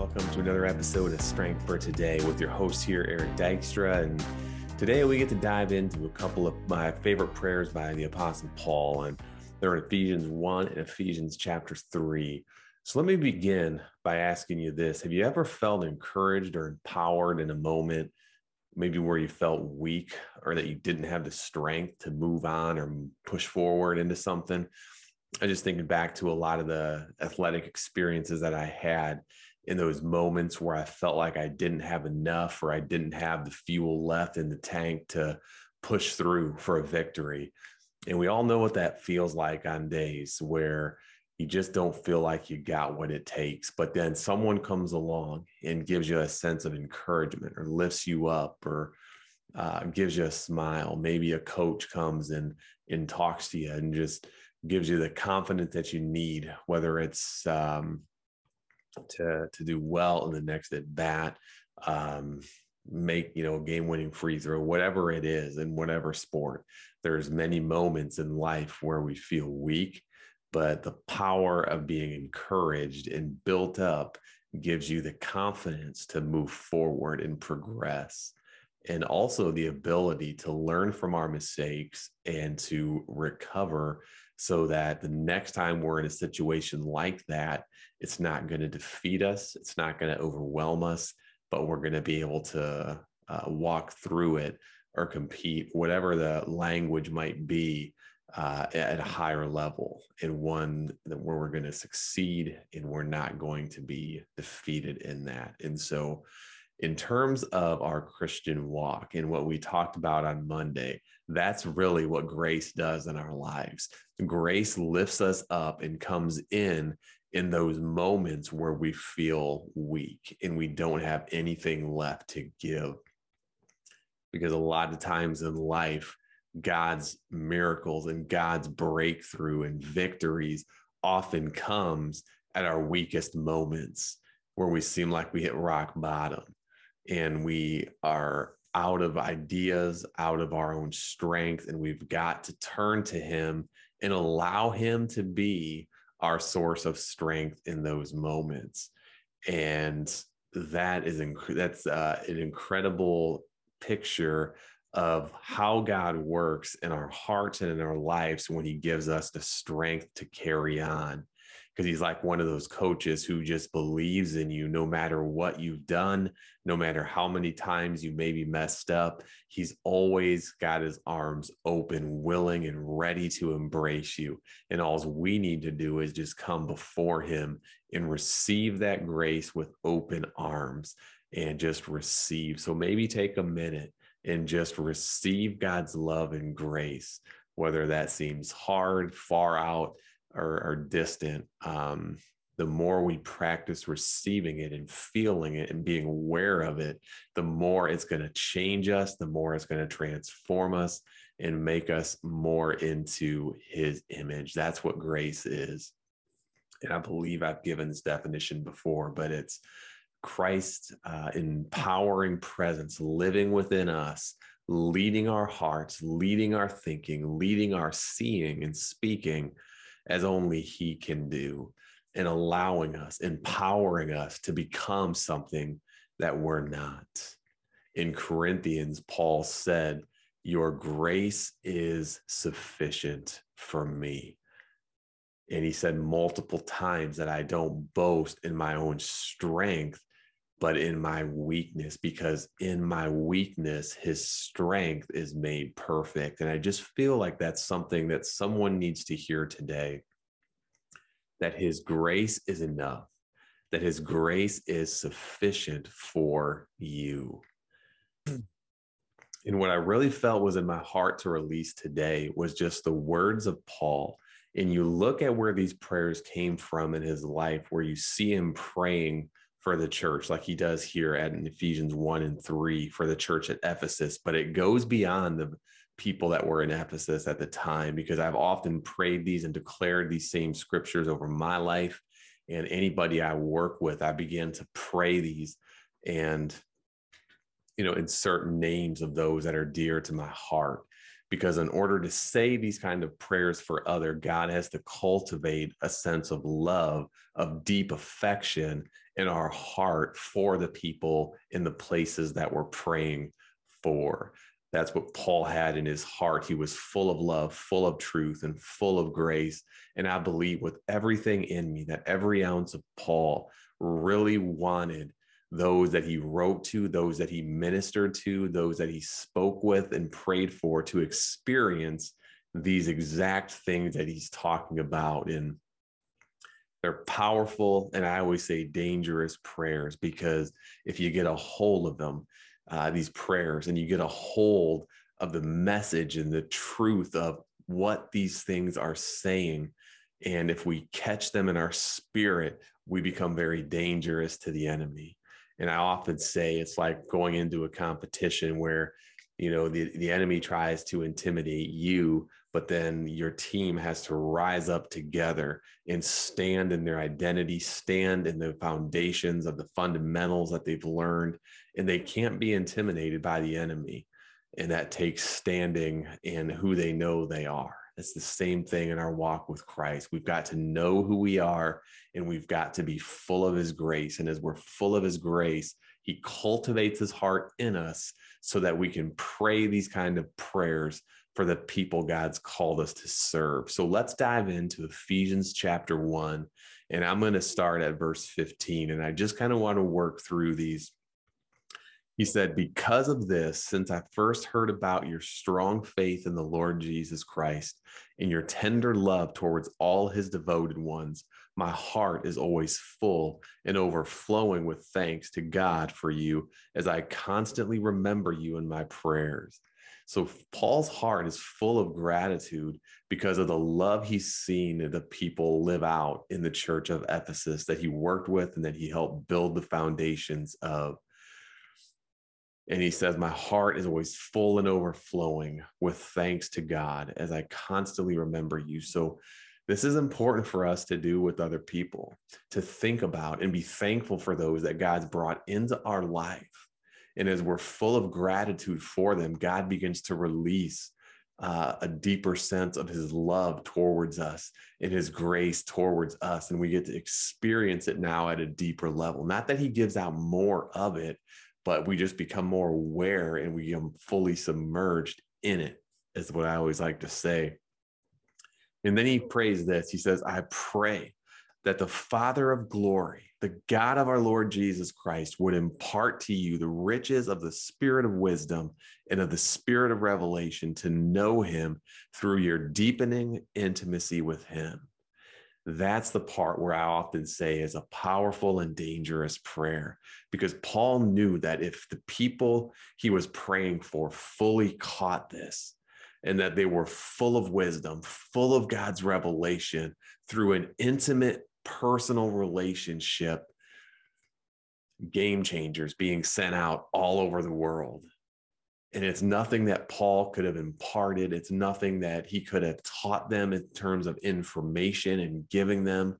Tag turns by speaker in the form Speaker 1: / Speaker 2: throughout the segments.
Speaker 1: welcome to another episode of Strength for Today with your host here, Eric Dykstra. And today we get to dive into a couple of my favorite prayers by the Apostle Paul, and they're in Ephesians 1 and Ephesians chapter 3. So let me begin by asking you this Have you ever felt encouraged or empowered in a moment, maybe where you felt weak or that you didn't have the strength to move on or push forward into something? I just thinking back to a lot of the athletic experiences that I had in those moments where I felt like I didn't have enough or I didn't have the fuel left in the tank to push through for a victory. And we all know what that feels like on days where you just don't feel like you got what it takes. But then someone comes along and gives you a sense of encouragement or lifts you up or uh, gives you a smile. Maybe a coach comes and, and talks to you and just gives you the confidence that you need, whether it's um, to to do well in the next at bat, um, make you know a game winning free throw, whatever it is in whatever sport. There's many moments in life where we feel weak, but the power of being encouraged and built up gives you the confidence to move forward and progress and also the ability to learn from our mistakes and to recover so that the next time we're in a situation like that, it's not going to defeat us, it's not going to overwhelm us, but we're going to be able to uh, walk through it or compete, whatever the language might be, uh, at a higher level and one where we're going to succeed and we're not going to be defeated in that. And so, in terms of our Christian walk and what we talked about on Monday, that's really what grace does in our lives. Grace lifts us up and comes in in those moments where we feel weak and we don't have anything left to give. Because a lot of times in life, God's miracles and God's breakthrough and victories often comes at our weakest moments where we seem like we hit rock bottom and we are out of ideas, out of our own strength, and we've got to turn to Him and allow Him to be our source of strength in those moments. And that is inc- that's uh, an incredible picture of how God works in our hearts and in our lives when He gives us the strength to carry on because he's like one of those coaches who just believes in you no matter what you've done, no matter how many times you maybe messed up. He's always got his arms open, willing and ready to embrace you. And all we need to do is just come before him and receive that grace with open arms and just receive. So maybe take a minute and just receive God's love and grace, whether that seems hard, far out or, or distant, um, the more we practice receiving it and feeling it and being aware of it, the more it's going to change us, the more it's going to transform us and make us more into his image. That's what grace is. And I believe I've given this definition before, but it's Christ uh, empowering presence living within us, leading our hearts, leading our thinking, leading our seeing and speaking as only He can do, and allowing us, empowering us to become something that we're not. In Corinthians, Paul said, Your grace is sufficient for me. And he said multiple times that I don't boast in my own strength, but in my weakness, because in my weakness, his strength is made perfect. And I just feel like that's something that someone needs to hear today that his grace is enough, that his grace is sufficient for you. And what I really felt was in my heart to release today was just the words of Paul. And you look at where these prayers came from in his life, where you see him praying for the church, like he does here at Ephesians 1 and 3 for the church at Ephesus, but it goes beyond the people that were in Ephesus at the time, because I've often prayed these and declared these same scriptures over my life. And anybody I work with, I begin to pray these and, you know, insert names of those that are dear to my heart. because in order to say these kind of prayers for other god has to cultivate a sense of love of deep affection in our heart for the people in the places that we're praying for that's what paul had in his heart he was full of love full of truth and full of grace and i believe with everything in me that every ounce of paul really wanted those that he wrote to, those that he ministered to, those that he spoke with and prayed for to experience these exact things that he's talking about. And they're powerful, and I always say dangerous prayers because if you get a hold of them, uh, these prayers, and you get a hold of the message and the truth of what these things are saying, and if we catch them in our spirit, we become very dangerous to the enemy. And I often say it's like going into a competition where, you know, the, the enemy tries to intimidate you, but then your team has to rise up together and stand in their identity, stand in the foundations of the fundamentals that they've learned. And they can't be intimidated by the enemy. And that takes standing in who they know they are. It's the same thing in our walk with Christ. We've got to know who we are and we've got to be full of his grace. And as we're full of his grace, he cultivates his heart in us so that we can pray these kind of prayers for the people God's called us to serve. So let's dive into Ephesians chapter 1 and I'm going to start at verse 15 and I just kind of want to work through these he said, Because of this, since I first heard about your strong faith in the Lord Jesus Christ and your tender love towards all his devoted ones, my heart is always full and overflowing with thanks to God for you as I constantly remember you in my prayers. So, Paul's heart is full of gratitude because of the love he's seen the people live out in the church of Ephesus that he worked with and that he helped build the foundations of. And he says, My heart is always full and overflowing with thanks to God as I constantly remember you. So, this is important for us to do with other people, to think about and be thankful for those that God's brought into our life. And as we're full of gratitude for them, God begins to release uh, a deeper sense of his love towards us and his grace towards us. And we get to experience it now at a deeper level. Not that he gives out more of it, but we just become more aware and we become fully submerged in it, is what I always like to say. And then he prays this. He says, I pray that the Father of glory, the God of our Lord Jesus Christ, would impart to you the riches of the spirit of wisdom and of the spirit of revelation to know him through your deepening intimacy with him. That's the part where I often say is a powerful and dangerous prayer because Paul knew that if the people he was praying for fully caught this and that they were full of wisdom, full of God's revelation through an intimate personal relationship, game changers being sent out all over the world. And it's nothing that Paul could have imparted. It's nothing that he could have taught them in terms of information and giving them,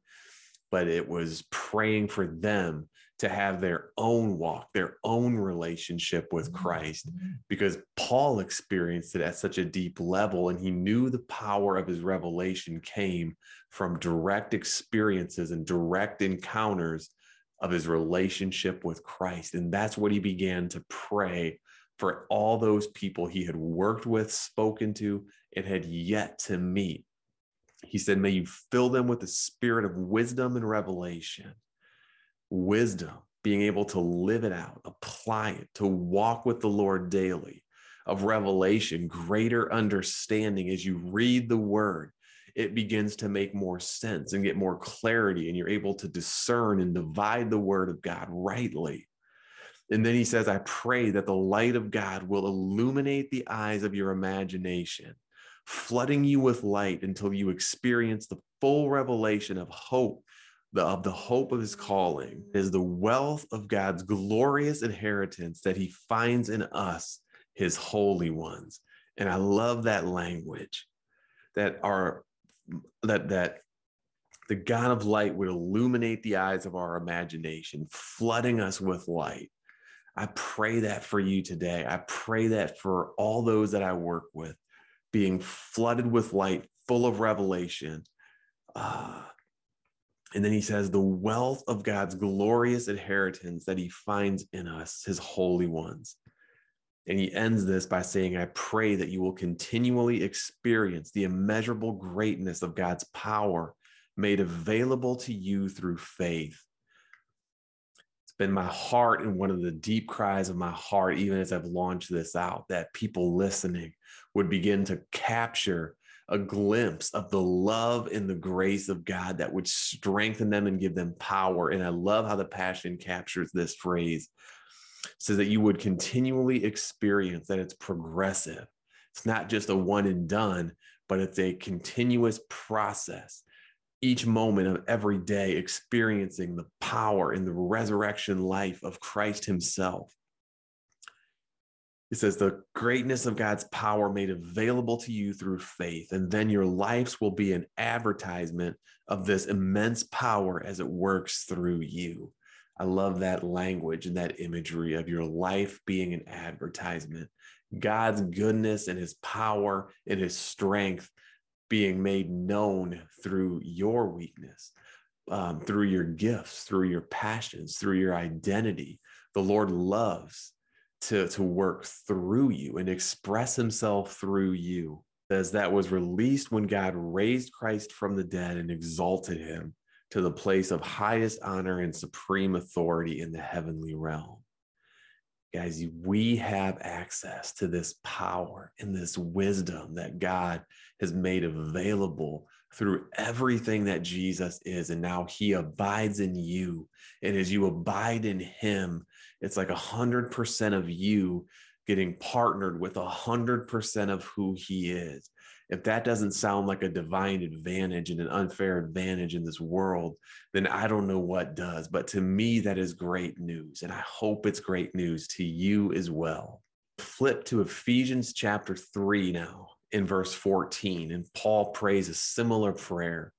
Speaker 1: but it was praying for them to have their own walk, their own relationship with Christ, mm-hmm. because Paul experienced it at such a deep level and he knew the power of his revelation came from direct experiences and direct encounters of his relationship with Christ. And that's what he began to pray for all those people he had worked with, spoken to, and had yet to meet. He said, May you fill them with the spirit of wisdom and revelation. Wisdom, being able to live it out, apply it, to walk with the Lord daily, of revelation, greater understanding as you read the word. It begins to make more sense and get more clarity, and you're able to discern and divide the word of God rightly and then he says, I pray that the light of God will illuminate the eyes of your imagination, flooding you with light until you experience the full revelation of hope, the, of the hope of his calling, is the wealth of God's glorious inheritance that he finds in us, his holy ones. And I love that language that are that that the God of light would illuminate the eyes of our imagination, flooding us with light I pray that for you today. I pray that for all those that I work with, being flooded with light, full of revelation. Uh, and then he says, the wealth of God's glorious inheritance that he finds in us, his holy ones. And he ends this by saying, I pray that you will continually experience the immeasurable greatness of God's power made available to you through faith. It's been my heart and one of the deep cries of my heart, even as I've launched this out, that people listening would begin to capture a glimpse of the love and the grace of God that would strengthen them and give them power. And I love how the Passion captures this phrase. so that you would continually experience that it's progressive. It's not just a one and done, but it's a continuous process. Each moment of every day experiencing the power and the resurrection life of Christ Himself. It says, the greatness of God's power made available to you through faith. And then your lives will be an advertisement of this immense power as it works through you. I love that language and that imagery of your life being an advertisement. God's goodness and his power and his strength being made known through your weakness, um, through your gifts, through your passions, through your identity. The Lord loves to, to work through you and express himself through you. As that was released when God raised Christ from the dead and exalted him to the place of highest honor and supreme authority in the heavenly realm. Guys, we have access to this power and this wisdom that God has made available through everything that Jesus is. And now he abides in you. And as you abide in him, it's like a hundred percent of you getting partnered with a hundred percent of who he is. If that doesn't sound like a divine advantage and an unfair advantage in this world, then I don't know what does. But to me, that is great news. And I hope it's great news to you as well. Flip to Ephesians chapter 3 now in verse 14. And Paul prays a similar prayer.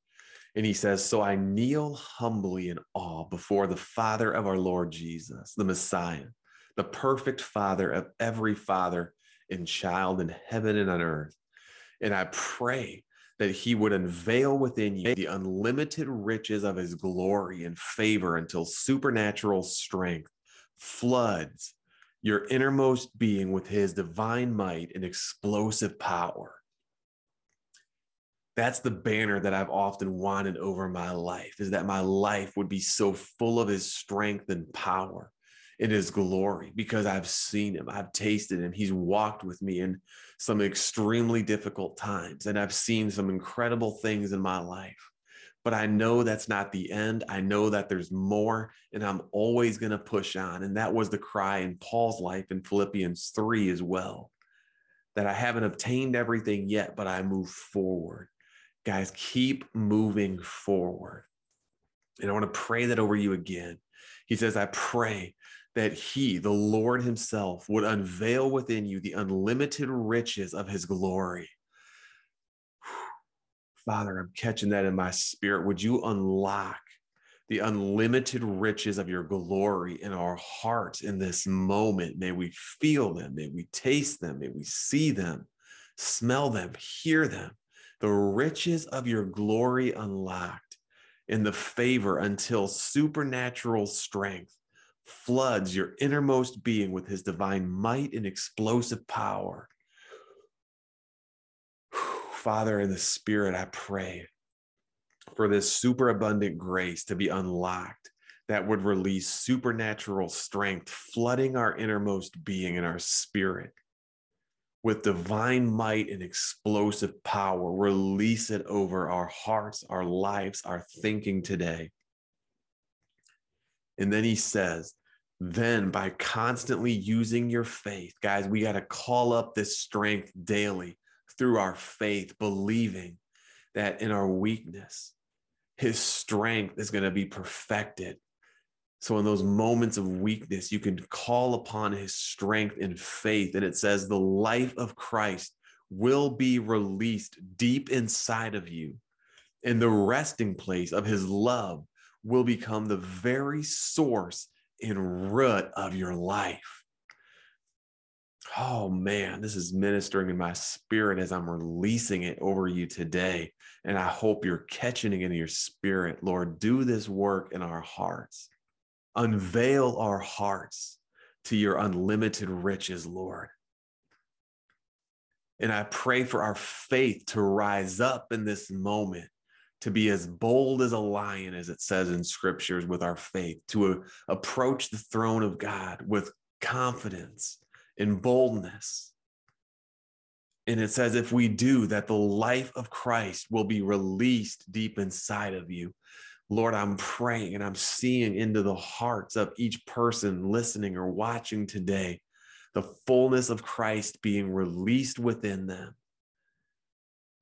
Speaker 1: And he says, So I kneel humbly in awe before the Father of our Lord Jesus, the Messiah, the perfect Father of every father and child in heaven and on earth. And I pray that he would unveil within you the unlimited riches of his glory and favor until supernatural strength floods your innermost being with his divine might and explosive power. That's the banner that I've often wanted over my life is that my life would be so full of his strength and power and his glory because I've seen him, I've tasted him. He's walked with me in some extremely difficult times, and I've seen some incredible things in my life. But I know that's not the end. I know that there's more, and I'm always going to push on. And that was the cry in Paul's life in Philippians 3 as well that I haven't obtained everything yet, but I move forward. Guys, keep moving forward. And I want to pray that over you again. He says, I pray that he, the Lord himself, would unveil within you the unlimited riches of his glory. Father, I'm catching that in my spirit. Would you unlock the unlimited riches of your glory in our hearts in this moment? May we feel them, may we taste them, may we see them, smell them, hear them. The riches of your glory unlocked in the favor until supernatural strength floods your innermost being with his divine might and explosive power. Father, in the Spirit, I pray for this superabundant grace to be unlocked that would release supernatural strength, flooding our innermost being and our spirit with divine might and explosive power. Release it over our hearts, our lives, our thinking today. And then he says, then by constantly using your faith, guys, we got to call up this strength daily through our faith, believing that in our weakness, his strength is going to be perfected. So, in those moments of weakness, you can call upon his strength in faith. And it says, the life of Christ will be released deep inside of you, and the resting place of his love will become the very source and root of your life. Oh man, this is ministering in my spirit as I'm releasing it over you today. And I hope you're catching it in your spirit. Lord, do this work in our hearts. Unveil our hearts to your unlimited riches, Lord. And I pray for our faith to rise up in this moment, to be as bold as a lion, as it says in scriptures, with our faith, to approach the throne of God with confidence and boldness. And it says, if we do, that the life of Christ will be released deep inside of you. Lord, I'm praying and I'm seeing into the hearts of each person listening or watching today the fullness of Christ being released within them,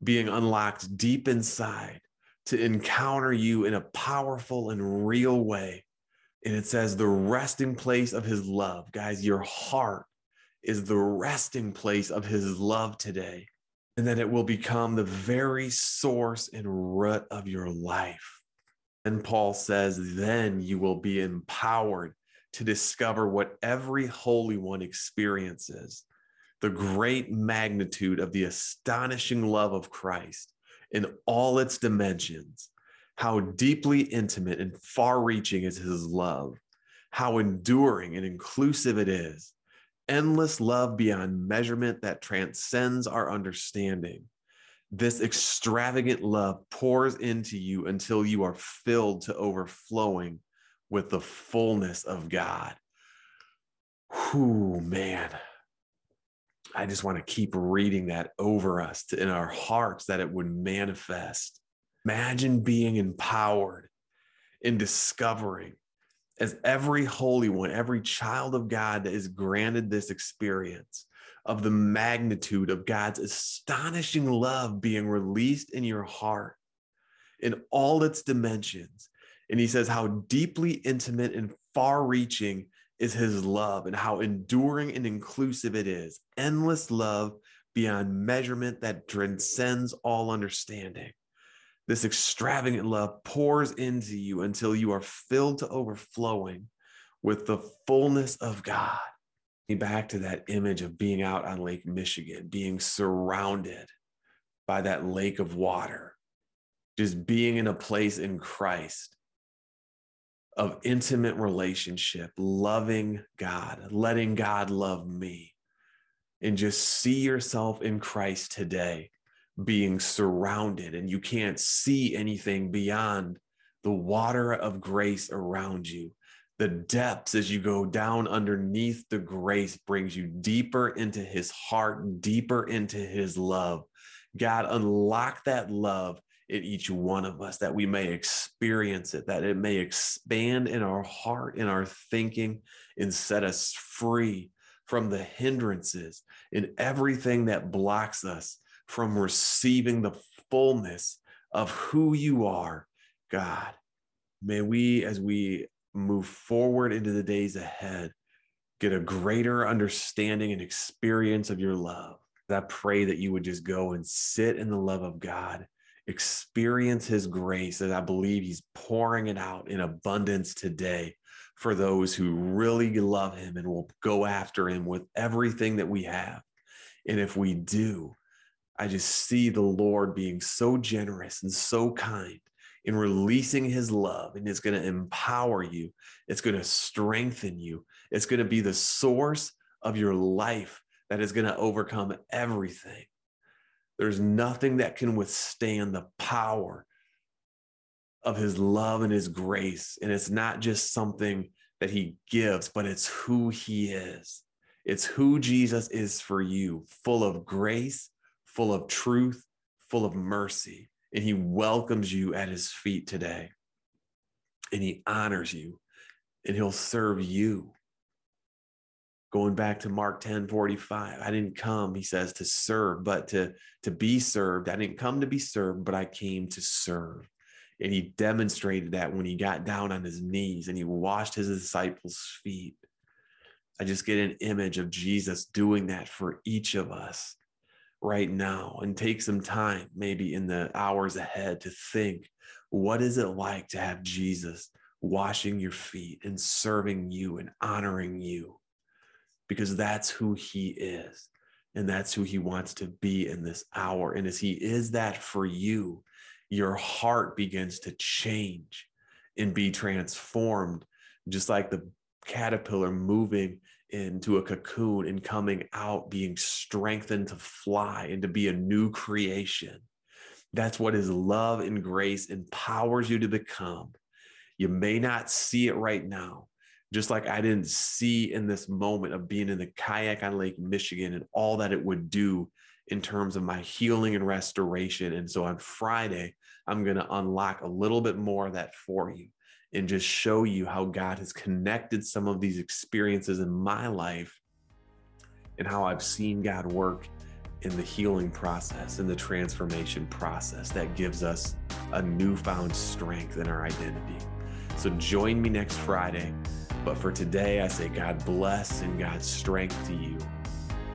Speaker 1: being unlocked deep inside to encounter you in a powerful and real way. And it says, the resting place of his love. Guys, your heart is the resting place of his love today. And that it will become the very source and root of your life. And Paul says, then you will be empowered to discover what every Holy One experiences the great magnitude of the astonishing love of Christ in all its dimensions. How deeply intimate and far reaching is his love, how enduring and inclusive it is. Endless love beyond measurement that transcends our understanding this extravagant love pours into you until you are filled to overflowing with the fullness of God. Whew, man. I just want to keep reading that over us to, in our hearts that it would manifest. Imagine being empowered in discovering as every holy one, every child of God that is granted this experience of the magnitude of God's astonishing love being released in your heart in all its dimensions. And he says how deeply intimate and far reaching is his love and how enduring and inclusive it is. Endless love beyond measurement that transcends all understanding. This extravagant love pours into you until you are filled to overflowing with the fullness of God. Back to that image of being out on Lake Michigan, being surrounded by that lake of water, just being in a place in Christ of intimate relationship, loving God, letting God love me, and just see yourself in Christ today, being surrounded, and you can't see anything beyond the water of grace around you the depths as you go down underneath the grace brings you deeper into his heart, deeper into his love. God, unlock that love in each one of us that we may experience it, that it may expand in our heart, in our thinking, and set us free from the hindrances in everything that blocks us from receiving the fullness of who you are, God. May we, as we move forward into the days ahead, get a greater understanding and experience of your love. I pray that you would just go and sit in the love of God, experience his grace, and I believe he's pouring it out in abundance today for those who really love him and will go after him with everything that we have. And if we do, I just see the Lord being so generous and so kind in releasing his love and it's going to empower you. It's going to strengthen you. It's going to be the source of your life that is going to overcome everything. There's nothing that can withstand the power of his love and his grace. And it's not just something that he gives, but it's who he is. It's who Jesus is for you, full of grace, full of truth, full of mercy and he welcomes you at his feet today. And he honors you and he'll serve you. Going back to mark 10 45 i didn't come he says to serve but to to be served. I didn't come to be served but i came to serve. And he demonstrated that when he got down on his knees and he washed his disciples feet. I just get an image of jesus doing that for each of us right now and take some time, maybe in the hours ahead, to think what is it like to have Jesus washing your feet and serving you and honoring you? because that's who he is. And that's who he wants to be in this hour. And as he is that for you, your heart begins to change and be transformed, just like the caterpillar moving into a cocoon and coming out, being strengthened to fly and to be a new creation. That's what his love and grace empowers you to become. You may not see it right now, just like I didn't see in this moment of being in the kayak on Lake Michigan and all that it would do in terms of my healing and restoration. And so on Friday, I'm going to unlock a little bit more of that for you and just show you how God has connected some of these experiences in my life and how I've seen God work in the healing process and the transformation process that gives us a newfound strength in our identity. So join me next Friday. But for today, I say God bless and God's strength to you.